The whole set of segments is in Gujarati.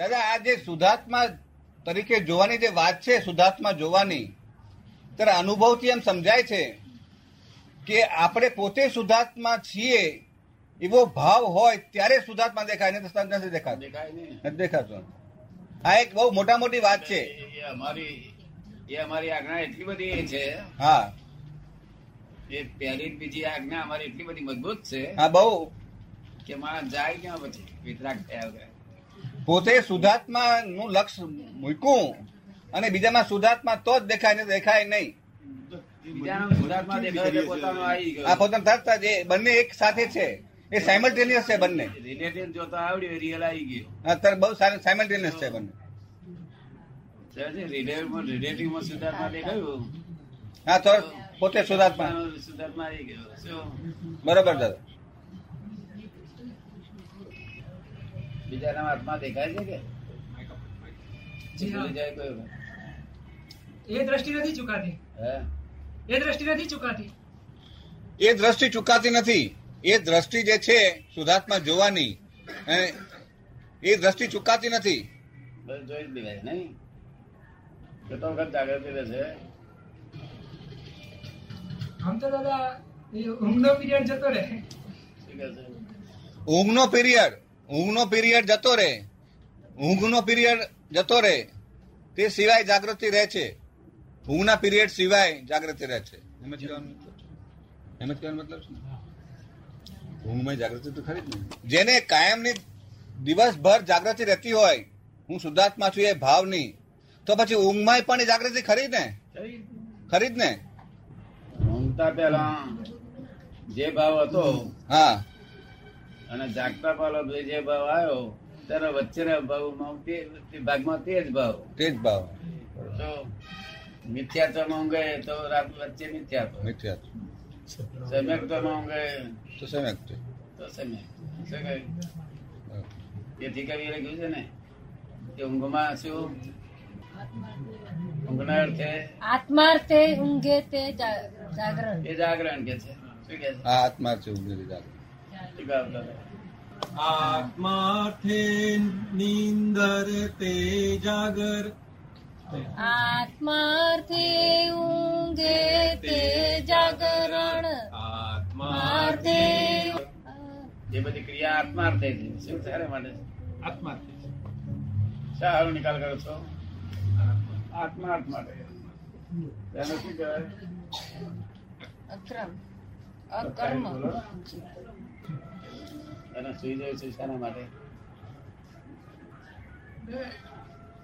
દાદા આ જે સુધાત્મા તરીકે જોવાની જે વાત છે સુધાત્મા જોવાની ત્યારે અનુભવથી એમ સમજાય છે કે આપણે પોતે સુધાત્મા છીએ એવો ભાવ હોય ત્યારે શુદ્ધાત્મા દેખાય નથી દેખાતો. નથી દેખાતો. આ એક બહુ મોટા મોટી વાત છે. એ અમારી એ અમારી આજ્ઞા એટલી બધી છે હા. એ પહેલી બીજી આજ્ઞા અમારી એટલી બધી મજબૂત છે હા બહુ. કે માણસ જાય ક્યાં પછી? વિતરાગ થયા વગર. પોતે શુદ્ધાત્મા નું લક્ષ્ય મૂક્યું અને બીજામાં શુદ્ધાત્મા તો જ દેખાય ને દેખાય નહીં. આ પોતાનું તરત જ એ બંને એક સાથે છે. એ સાયમલ્ટેનિયસ છે બંને. રિલેટિવ જોતા આવડ્યું રિયલ આવી ગયો. અત્યારે બહુ સારું સાયમલ્ટેનિયસ છે બંને. રિલેટિવમાં સુધાર્થમાં દેખાયું. હા તો પોતે સુધાર્થમાં સુધાર્થમાં આવી ગયો. બરોબર દાદા. બીજાના હાથમાં દેખાય છે કે? એ દ્રષ્ટિ નથી ચુકાતી. હે? એ દ્રષ્ટિ નથી ચુકાતી. એ દ્રષ્ટિ ચુકાતી નથી. એ દ્રષ્ટિ જે છે સુધાર્થમાં જોવાની. એ દ્રષ્ટિ ચુકાતી નથી. જોઈ જ દેવાય નહીં? કેટલો વખત જાગૃતિ રહેશે આમ તો દાદા એ ઊંઘનો પીરિયડ જતો રહે. ઊંઘનો પીરિયડ ઊંઘનો પીરિયડ જતો રહે ઊંઘનો પીરિયડ જતો રહે તે સિવાય જાગૃતિ રહે છે. ઊંઘના પીરિયડ સિવાય જાગૃતિ રહે છે. એમ જ કહેવાનો મતલબ છે? એમ જ કહેવાનો મતલબ છે ઊંઘમાં જાગૃતિ તો ખરી જ ને. જેને કાયમની દિવસભર જાગૃતિ રહેતી હોય હું શુદ્ધાત્મા છું એ ભાવની તો પછી ઊંઘમાં પણ જાગૃતિ ખરી ને? ખરી? ખરી જ ને? ઊંઘતા પહેલા જે ભાવ હતો હા. અને જાગતા પાલો જે ભાવ આવ્યો ત્યારે વચ્ચેના ભાવમાં તે- તે ભાગમાં તે જ ભાવ. તે જ ભાવ. તો મિથ્યાત્વમાં ઊંઘે તો રાત વચ્ચે મિથ્યાત્વ. મિથ્યા સમ્યક્ત્વમાં ઊંઘે તો સમ્યક છે તો સમ્યક તેથી કવિએ લખ્યું છે ને કે ઊંઘમાં શું? ઊંઘના અર્થે આત્માર્થે ઊંઘે તે જાગરણ. એ જાગરણ કે છે. શું કે છે? આ આત્મા છે ઊંઘની આત્માર્થે નિંદર તે જાગર આત્માર્થે ઊંઘે તે જાગરણ આત્માર્થે એ બધી ક્રિયા આત્માર્થે છે. શું શાના માટે? આત્માર્થે શા હારો નિકાલ કરો છો? આત્માર્થ માટે. એનું શું કહેવાય? અક્રમ. અકર્મ. એને સુઈ જાય છે શાના માટે.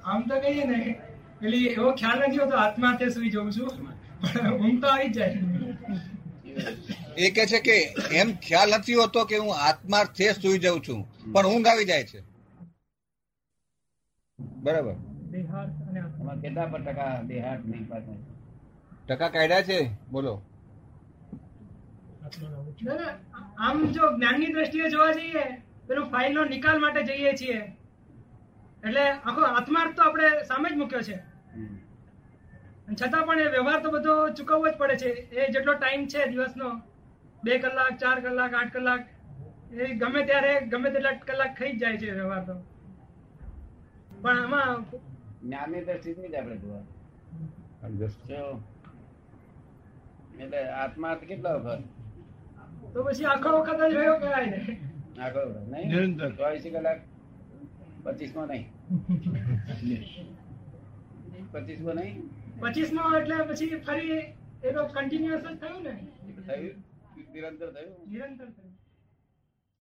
આમ તો કહીએ ને પેલી એવો ખ્યાલ નથી હોતો આત્માર્થે સુઈ જઉં છું. પણ ઊંઘ તો આવી જાય. એ કે છે કે એમ ખ્યાલ નથી હોતો કે હું આત્માર્થે સુઈ જાઉં છું પણ ઊંઘ આવી જાય છે. બરાબર. અને આત્મા. કેટલા પર ટકા દેહાટ નહીં ટકા કાઢ્યા છે? બોલો. આમ જો જ્ઞાનની દ્રષ્ટિએ જોવા જઈએ પેલું ફાઇલનો નિકાલ માટે જઈએ છીએ. એટલે આખો આત્માર્થ તો આપણે સામે જ મૂક્યો છે. છતાં પણ એ વ્યવહાર તો બધો ચૂકવવો જ પડે છે. એ જેટલો ટાઈમ છે દિવસનો બે કલાક ચાર કલાક આઠ કલાક એ ગમે ત્યારે ગમે તેટલા કલાક થઈ જ જાય છે વ્યવહાર તો. પણ આમાં જ્ઞાનની દ્રષ્ટિથી જ આપણે જોવા. એટલે આત્માર્થ કેટલો કેટલા વખત? તો પછી આખો વખત જ રહ્યો કહેવાય ને. આખો નહીં. નિરંતર. ચોવીસ કલાક પચીસમાં નહીં. પચીસમાં નહીં? પચીસમાં એટલે પછી ફરી એનો કન્ટિન્યુઅસ જ થયું ને? થયું? નિરંતર થયું? નિરંતર થયું.